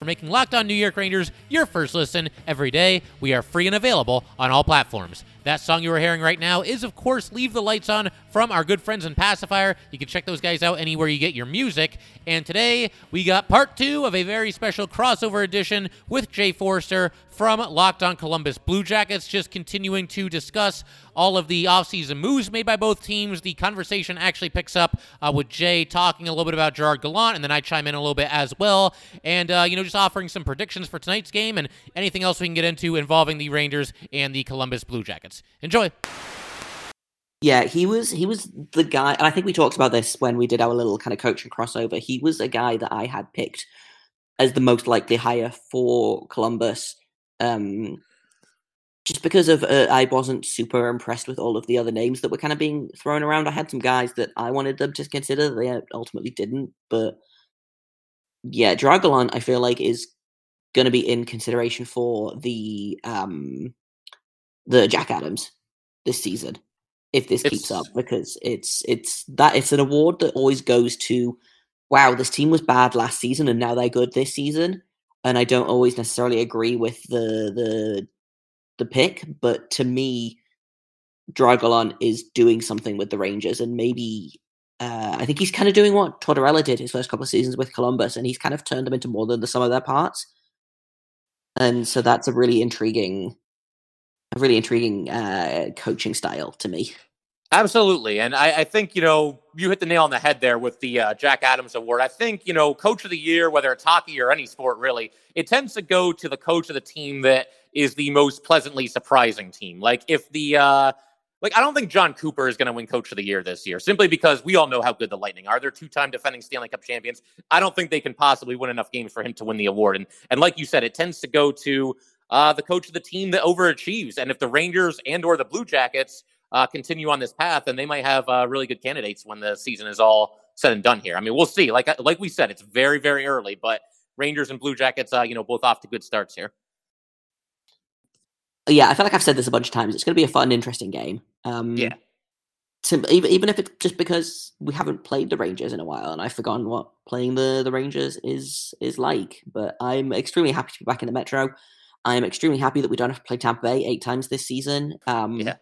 for making Locked On New York Rangers your first listen every day. We are free and available on all platforms. That song you are hearing right now is, of course, Leave the Lights On from our good friends in Pacifier. You can check those guys out anywhere you get your music. And today we got part two of a very special crossover edition with Jay Forrester from Locked On Columbus Blue Jackets, just continuing to discuss all of the offseason moves made by both teams. The conversation actually picks up uh, with Jay talking a little bit about Gerard Gallant, and then I chime in a little bit as well. And, uh, you know, just offering some predictions for tonight's game and anything else we can get into involving the Rangers and the Columbus Blue Jackets. Enjoy. Yeah, he was he was the guy, and I think we talked about this when we did our little kind of coaching crossover. He was a guy that I had picked as the most likely hire for Columbus, um, just because of uh, I wasn't super impressed with all of the other names that were kind of being thrown around. I had some guys that I wanted them to consider, they ultimately didn't. But yeah, Gallant, I feel like is going to be in consideration for the um the Jack Adams this season if this it's, keeps up because it's it's that it's an award that always goes to wow this team was bad last season and now they're good this season and I don't always necessarily agree with the the the pick but to me Gallant is doing something with the Rangers and maybe uh, I think he's kind of doing what Tortorella did his first couple of seasons with Columbus and he's kind of turned them into more than the sum of their parts and so that's a really intriguing a really intriguing uh, coaching style to me. Absolutely. And I, I, think, you know, you hit the nail on the head there with the uh, Jack Adams Award. I think, you know, coach of the year, whether it's hockey or any sport really, it tends to go to the coach of the team that is the most pleasantly surprising team. Like if the, uh, like, I don't think Jon Cooper is going to win Coach of the Year this year, simply because we all know how good the Lightning are. They're two-time defending Stanley Cup champions. I don't think they can possibly win enough games for him to win the award. And and like you said, it tends to go to uh, the coach of the team that overachieves. And if the Rangers and or the Blue Jackets uh, continue on this path, and they might have uh, really good candidates when the season is all said and done here. I mean, we'll see. Like like we said, it's very very early, but Rangers and Blue Jackets, uh, you know, both off to good starts here. Yeah, I feel like I've said this a bunch of times. It's going to be a fun, interesting game. Um, yeah. To, even even if it's just because we haven't played the Rangers in a while, and I've forgotten what playing the the Rangers is is like, but I'm extremely happy to be back in the Metro. I am extremely happy that we don't have to play Tampa Bay eight times this season. Um, yeah.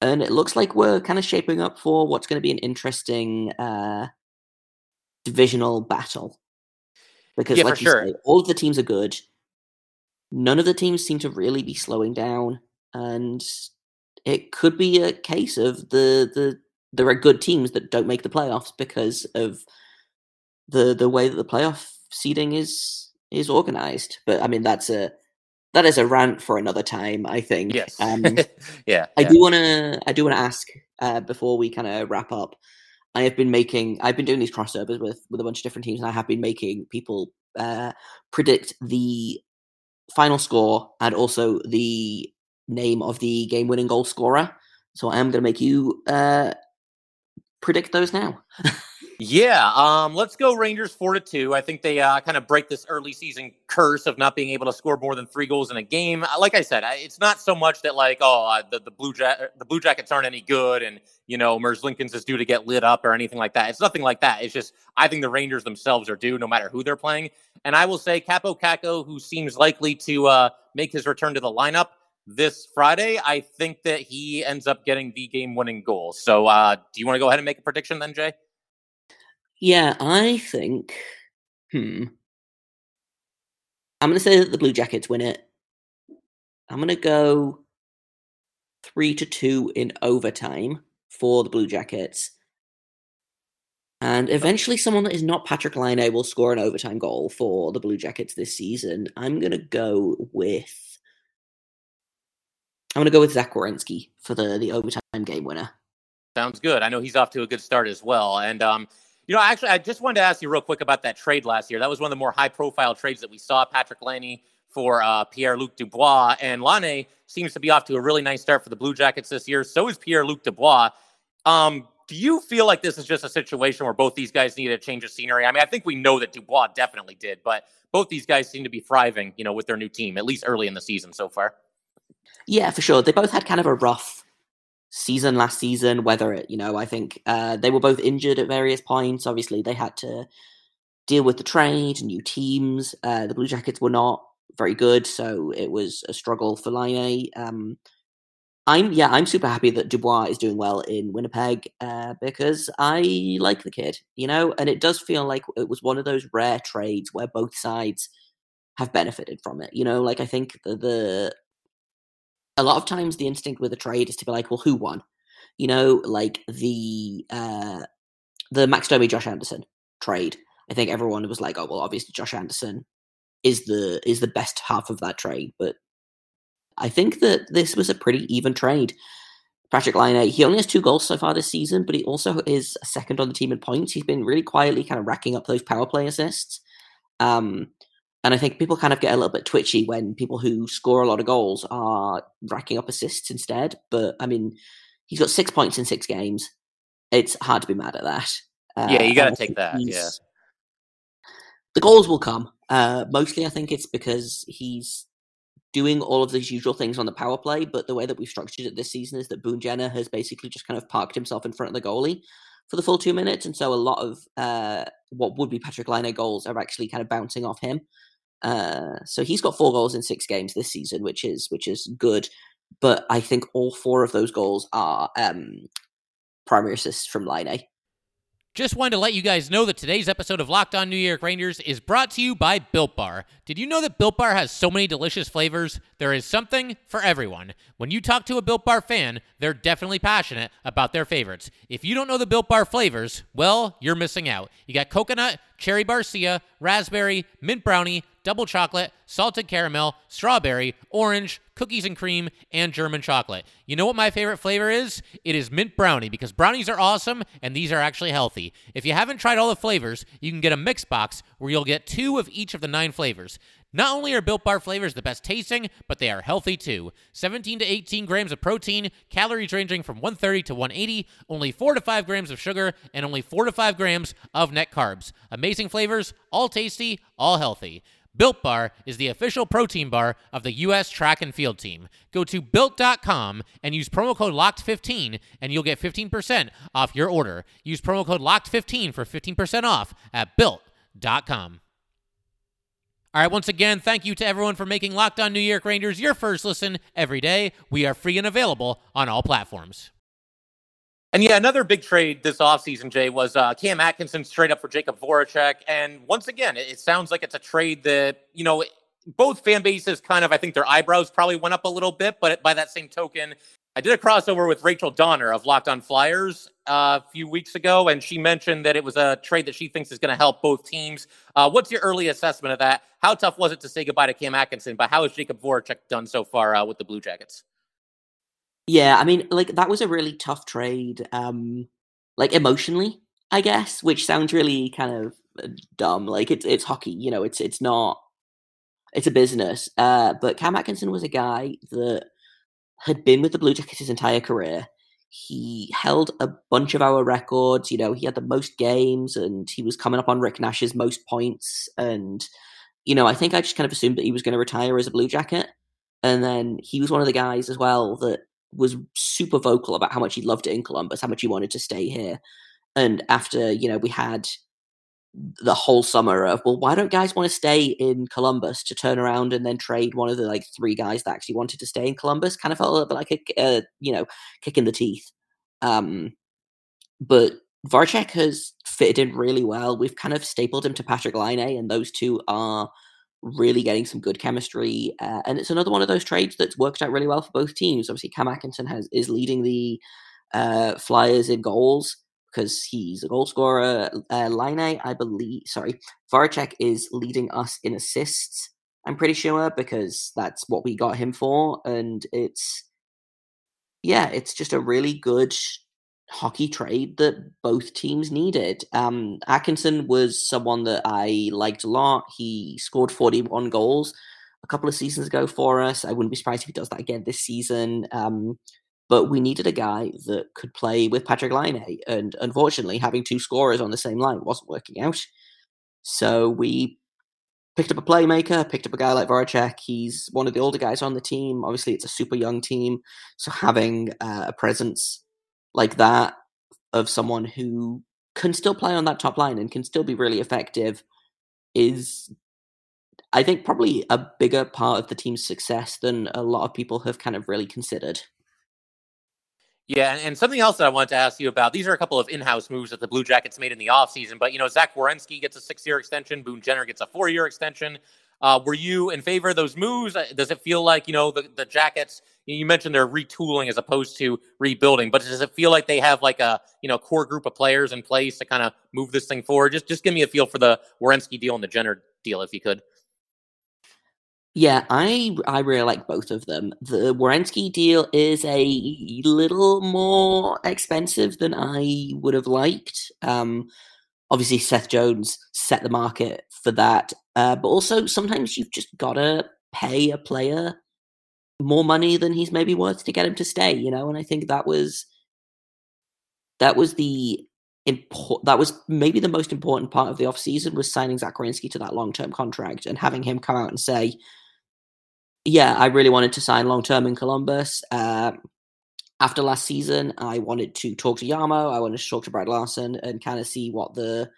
And it looks like we're kind of shaping up for what's going to be an interesting uh, divisional battle. Because, yeah, like you sure. say, all of the teams are good. None of the teams seem to really be slowing down, and it could be a case of the the there are good teams that don't make the playoffs because of the the way that the playoff seeding is is organized. But I mean, that's a that is a rant for another time. I think. Yes. Um, yeah. I do want to. I do want to ask uh, before we kind of wrap up. I have been making. I've been doing these crossovers with with a bunch of different teams, and I have been making people uh, predict the final score and also the name of the game-winning goal scorer. So I am going to make you uh, predict those now. Yeah, um, let's go Rangers four to two. I think they uh, kind of break this early season curse of not being able to score more than three goals in a game. Uh, like I said, it's not so much that like oh uh, the the blue ja- the Blue Jackets aren't any good and you know Merzlikins is due to get lit up or anything like that. It's nothing like that. It's just I think the Rangers themselves are due no matter who they're playing. And I will say Kaapo Kakko, who seems likely to uh, make his return to the lineup this Friday, I think that he ends up getting the game winning goal. So uh, do you want to go ahead and make a prediction then, Jay? Yeah, I think. Hmm. I'm going to say that the Blue Jackets win it. I'm going to go three to two in overtime for the Blue Jackets. And eventually, someone that is not Patrick Laine will score an overtime goal for the Blue Jackets this season. I'm going to go with. I'm going to go with Zach Werenski for the, the overtime game winner. Sounds good. I know he's off to a good start as well. And um, you know, actually, I just wanted to ask you real quick about that trade last year. That was one of the more high profile trades that we saw. Patrick Laine for uh, Pierre Luc Dubois. And Laine seems to be off to a really nice start for the Blue Jackets this year. So is Pierre Luc Dubois. Um, do you feel like this is just a situation where both these guys need a change of scenery? I mean, I think we know that Dubois definitely did, but both these guys seem to be thriving, you know, with their new team, at least early in the season so far. Yeah, for sure. They both had kind of a rough season last season. Whether it, you know, I think uh, they were both injured at various points. Obviously, they had to deal with the trade, new teams. Uh, the Blue Jackets were not very good, so it was a struggle for Laine. Um, I'm yeah, I'm super happy that Dubois is doing well in Winnipeg uh, because I like the kid, you know, and it does feel like it was one of those rare trades where both sides have benefited from it. You know, like I think the, the a lot of times the instinct with a trade is to be like, well, who won? You know, like the uh, the Max Domi Josh Anderson trade. I think everyone was like, oh well, obviously Josh Anderson is the is the best half of that trade, but I think that this was a pretty even trade. Patrick Laine, he only has two goals so far this season, but he also is second on the team in points. He's been really quietly kind of racking up those power play assists. Um, and I think people kind of get a little bit twitchy when people who score a lot of goals are racking up assists instead. But I mean, he's got six points in six games. It's hard to be mad at that. Uh, yeah, you got to take that. Yeah. The goals will come. Uh, mostly, I think it's because he's doing all of these usual things on the power play, but the way that we've structured it this season is that Boone Jenner has basically just kind of parked himself in front of the goalie for the full two minutes, and so a lot of uh, what would be Patrick Laine goals are actually kind of bouncing off him. Uh, so he's got four goals in six games this season, which is which is good. But I think all four of those goals are um, primary assists from Laine. Just wanted to let you guys know that today's episode of Locked On New York Rangers is brought to you by Built Bar. Did you know that Built Bar has so many delicious flavors? There is something for everyone. When you talk to a Built Bar fan, they're definitely passionate about their favorites. If you don't know the Built Bar flavors, well, you're missing out. You got coconut, cherry barcia, raspberry, mint brownie, double chocolate, salted caramel, strawberry, orange, cookies and cream, and German chocolate. You know what my favorite flavor is? It is mint brownie because brownies are awesome and these are actually healthy. If you haven't tried all the flavors, you can get a mix box where you'll get two of each of the nine flavors. Not only are Built Bar flavors the best tasting, but they are healthy too. 17 to 18 grams of protein, calories ranging from 130 to 180, only 4 to 5 grams of sugar, and only 4 to 5 grams of net carbs. Amazing flavors, all tasty, all healthy. Built Bar is the official protein bar of the U.S. track and field team. Go to built.com and use promo code LOCKED15 and you'll get 15% off your order. Use promo code LOCKED15 for 15% off at built.com. All right, once again, thank you to everyone for making Locked On New York Rangers your first listen every day. We are free and available on all platforms. And yeah, another big trade this offseason, Jay, was uh, Cam Atkinson straight up for Jakub Voracek. And once again, it, sounds like it's a trade that, you know, both fan bases kind of, I think their eyebrows probably went up a little bit. But by that same token, I did a crossover with Rachel Donner of Locked On Flyers uh, a few weeks ago, and she mentioned that it was a trade that she thinks is going to help both teams. Uh, what's your early assessment of that? How tough was it to say goodbye to Cam Atkinson? But how has Jakub Voracek done so far uh, with the Blue Jackets? Yeah, I mean, like that was a really tough trade, um, like emotionally, I guess, which sounds really kind of uh, dumb. Like it's it's hockey, you know, it's it's not, it's a business. Uh, but Cam Atkinson was a guy that had been with the Blue Jackets his entire career. He held a bunch of our records. You know, he had the most games, and he was coming up on Rick Nash's most points. And you know, I think I just kind of assumed that he was going to retire as a Blue Jacket. And then he was one of the guys as well that was super vocal about how much he loved it in Columbus, how much he wanted to stay here. And after, you know, we had the whole summer of, well, why don't guys want to stay in Columbus to turn around and then trade one of the like three guys that actually wanted to stay in Columbus? Kind of felt a little bit like a, uh, you know, kick in the teeth. Um, but Voracek has fitted in really well. We've kind of stapled him to Patrick Laine, and those two are really getting some good chemistry. Uh, and it's another one of those trades that's worked out really well for both teams. Obviously, Cam Atkinson has is leading the uh, Flyers in goals because he's a goal scorer. Uh, Laine, I believe, sorry, Voracek is leading us in assists. I'm pretty sure because that's what we got him for, and it's yeah, it's just a really good hockey trade that both teams needed. Um, Atkinson was someone that I liked a lot. He scored 41 goals a couple of seasons ago for us. I wouldn't be surprised if he does that again this season. Um, but we needed a guy that could play with Patrick Laine, and unfortunately, having two scorers on the same line wasn't working out. So we picked up a playmaker, picked up a guy like Voracek. He's one of the older guys on the team. Obviously, it's a super young team, so having uh, a presence like that of someone who can still play on that top line and can still be really effective is I think probably a bigger part of the team's success than a lot of people have kind of really considered. Yeah, and, something else that I wanted to ask you about. These are a couple of in-house moves that the Blue Jackets made in the offseason. But, you know, Zach Werenski gets a six-year extension. Boone Jenner gets a four-year extension. Uh, were you in favor of those moves? Uh, does it feel like, you know, the, the Jackets, you mentioned they're retooling as opposed to rebuilding, but does it feel like they have like a, you know, core group of players in place to kind of move this thing forward? Just just give me a feel for the Werenski deal and the Jenner deal, if you could. Yeah, I I really like both of them. The Werenski deal is a little more expensive than I would have liked. Um, obviously, Seth Jones set the market for that, uh, but also sometimes you've just got to pay a player more money than he's maybe worth to get him to stay. You know, and I think that was that was the important that was maybe the most important part of the offseason was signing Zach to that long term contract and having him come out and say yeah, I really wanted to sign long term in Columbus. Uh, after last season, I wanted to talk to Jarmo. I wanted to talk to Brad Larsen and kind of see what the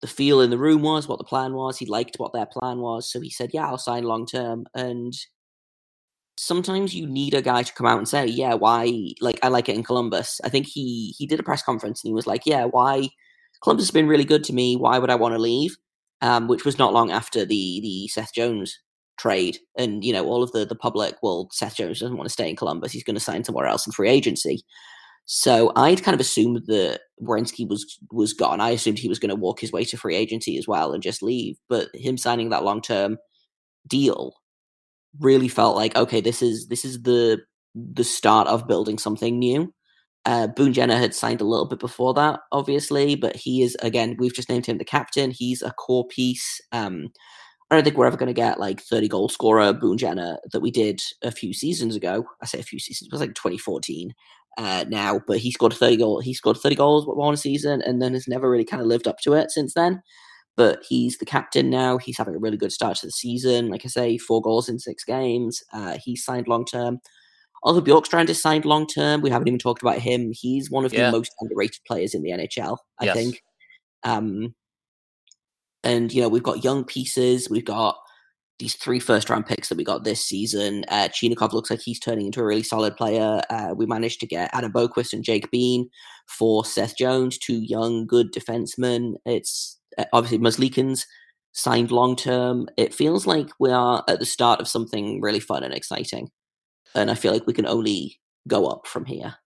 the feel in the room was, what the plan was. He liked what their plan was, so he said, "Yeah, I'll sign long term." And sometimes you need a guy to come out and say, "Yeah, why?" Like I like it in Columbus. I think he he did a press conference and he was like, "Yeah, why?" Columbus has been really good to me. Why would I want to leave? Um, which was not long after the the Seth Jones trade and you know all of the the public well seth jones doesn't want to stay in columbus he's going to sign somewhere else in free agency so i'd kind of assumed that Werenski was was gone i assumed he was going to walk his way to free agency as well and just leave but him signing that long term deal really felt like okay this is this is the the start of building something new uh, Boone Jenner had signed a little bit before that, obviously, but he is again. We've just named him the captain. He's a core piece. Um, I don't think we're ever going to get like 30 goal scorer Boone Jenner that we did a few seasons ago. I say a few seasons, it was like 2014 uh, now, but he scored 30 goal. He scored 30 goals one season and then has never really kind of lived up to it since then. But he's the captain now. He's having a really good start to the season. Like I say, four goals in six games. Uh, he's signed long term. Oliver Bjorkstrand is signed long term. We haven't even talked about him. He's one of yeah. the most underrated players in the NHL, I yes. think. Um, and, you know, we've got young pieces. We've got these three first round picks that we got this season. Uh, Chinakhov looks like he's turning into a really solid player. Uh, we managed to get Adam Boqvist and Jake Bean for Seth Jones, two young, good defensemen. It's uh, obviously Merzlikins signed long term. It feels like we are at the start of something really fun and exciting. And I feel like we can only go up from here.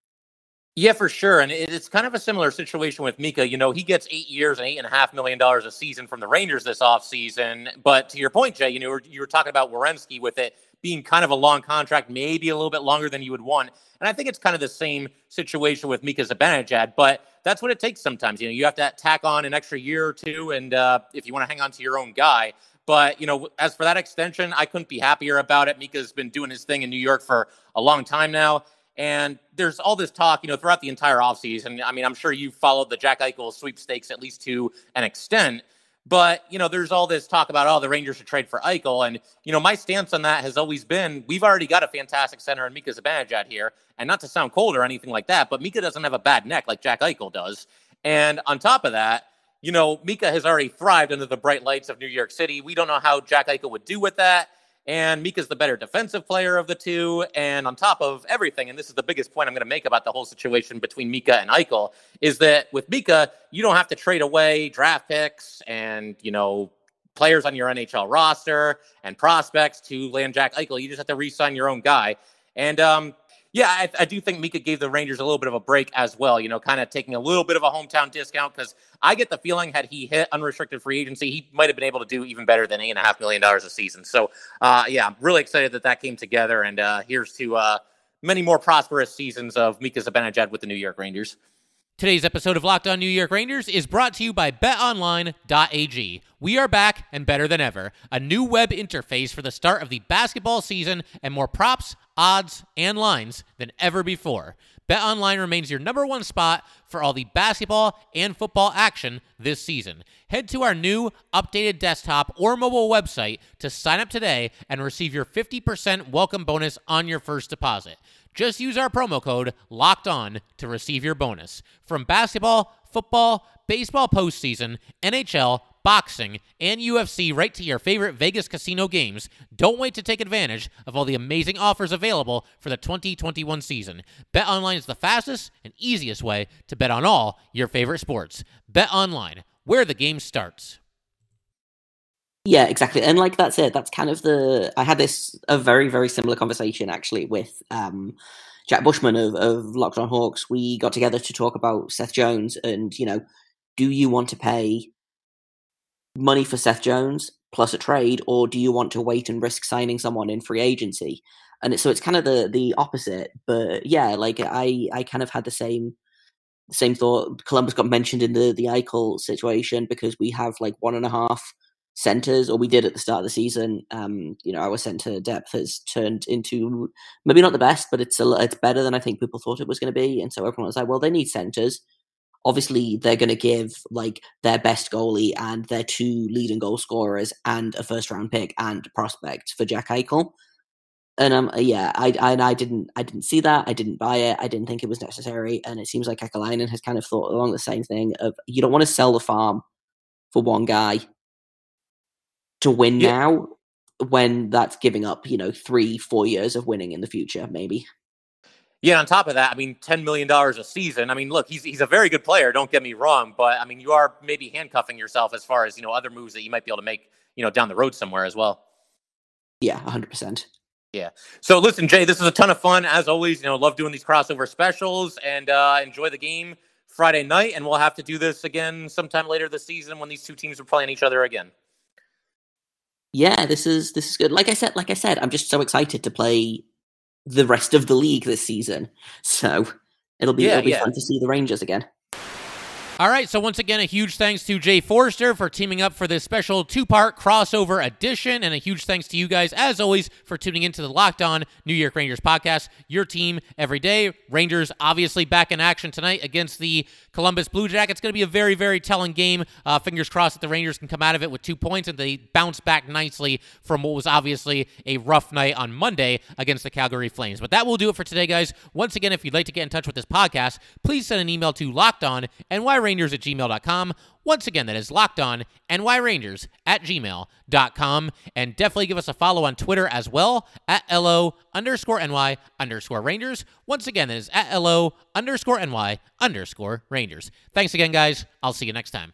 Yeah, for sure. And it's kind of a similar situation with Mika. You know, he gets eight years and eight and a half million dollars a season from the Rangers this offseason. But to your point, Jay, you know, you were talking about Werenski with it being kind of a long contract, maybe a little bit longer than you would want. And I think it's kind of the same situation with Mika Zibanejad, but that's what it takes sometimes. You know, you have to tack on an extra year or two, and uh, if you want to hang on to your own guy. But, you know, as for that extension, I couldn't be happier about it. Mika's been doing his thing in New York for a long time now. And there's all this talk, you know, throughout the entire offseason. I mean, I'm sure you followed the Jack Eichel sweepstakes at least to an extent. But, you know, there's all this talk about, oh, the Rangers should trade for Eichel. And, you know, my stance on that has always been we've already got a fantastic center in Mika Zibanejad here. And not to sound cold or anything like that, but Mika doesn't have a bad neck like Jack Eichel does. And on top of that, you know, Mika has already thrived under the bright lights of New York City. We don't know how Jack Eichel would do with that. And Mika's the better defensive player of the two. And on top of everything, and this is the biggest point I'm going to make about the whole situation between Mika and Eichel, is that with Mika, you don't have to trade away draft picks and, you know, players on your NHL roster and prospects to land Jack Eichel. You just have to re sign your own guy. And um, yeah, I, I, do think Mika gave the Rangers a little bit of a break as well. You know, kind of taking a little bit of a hometown discount because I get the feeling had he hit unrestricted free agency, he might have been able to do even better than eight and a half million dollars a season. So, uh, yeah, I'm really excited that that came together. And uh, here's to uh, many more prosperous seasons of Mika Zibanejad with the New York Rangers. Today's episode of Locked On New York Rangers is brought to you by BetOnline.ag. We are back and better than ever. A new web interface for the start of the basketball season and more props odds, and lines than ever before. BetOnline remains your number one spot for all the basketball and football action this season. Head to our new updated desktop or mobile website to sign up today and receive your 50% welcome bonus on your first deposit. Just use our promo code LOCKED ON to receive your bonus. From basketball, football, baseball postseason, NHL, boxing, and UFC right to your favorite Vegas casino games. Don't wait to take advantage of all the amazing offers available for the 2021 season. BetOnline is the fastest and easiest way to bet on all your favorite sports. BetOnline, where the game starts. Yeah, exactly. And like that's it. That's kind of the I had this a very, very similar conversation actually with um Jack Bushman of, of Locked on Hawks. We got together to talk about Seth Jones and, you know, do you want to pay money for Seth Jones plus a trade, or do you want to wait and risk signing someone in free agency? And so it's kind of the the opposite. But yeah, like I I kind of had the same same thought. Columbus got mentioned in the the Eichel situation because we have like one and a half centers, or we did at the start of the season. Um, you know, our center depth has turned into maybe not the best, but it's a it's better than I think people thought it was going to be. And so everyone was like, well, they need centers. Obviously, they're going to give like their best goalie and their two leading goal scorers and a first round pick and prospect for Jack Eichel. And um, yeah, I, I I didn't I didn't see that. I didn't buy it. I didn't think it was necessary. And it seems like Kekalainen has kind of thought along the same thing of you don't want to sell the farm for one guy to win yeah. now when that's giving up, you know, three, four years of winning in the future, maybe. Yeah, on top of that, I mean, ten million dollars a season. I mean, look, he's he's a very good player. Don't get me wrong, but I mean, you are maybe handcuffing yourself as far as you know other moves that you might be able to make, you know, down the road somewhere as well. Yeah, hundred percent. Yeah. So listen, Jay, this is a ton of fun as always. You know, love doing these crossover specials and uh, enjoy the game Friday night. And we'll have to do this again sometime later this season when these two teams are playing each other again yeah, this is this is good. Like I said, like I said, I'm just so excited to play the rest of the league this season. So it'll be yeah, it'll be yeah. fun to see the Rangers again. All right, so once again, a huge thanks to Jay Forster for teaming up for this special two part crossover edition. And a huge thanks to you guys, as always, for tuning into the Locked On New York Rangers podcast. Your team every day. Rangers obviously back in action tonight against the Columbus Blue Jackets. It's going to be a very, very telling game. Uh, fingers crossed that the Rangers can come out of it with two points and they bounce back nicely from what was obviously a rough night on Monday against the Calgary Flames. But that will do it for today, guys. Once again, if you'd like to get in touch with this podcast, please send an email to lockedon nyrangers at gmail.com. Once again, that is locked on nyrangers at gmail.com. And definitely give us a follow on Twitter as well at LO underscore NY underscore Rangers. Once again, that is at LO underscore NY underscore Rangers. Thanks again, guys. I'll see you next time.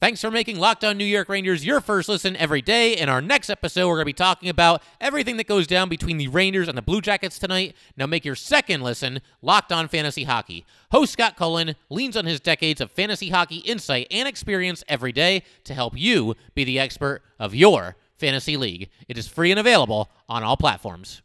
Thanks for making Locked On New York Rangers your first listen every day. In our next episode, we're going to be talking about everything that goes down between the Rangers and the Blue Jackets tonight. Now make your second listen Locked On Fantasy Hockey. Host Scott Cullen leans on his decades of fantasy hockey insight and experience every day to help you be the expert of your fantasy league. It is free and available on all platforms.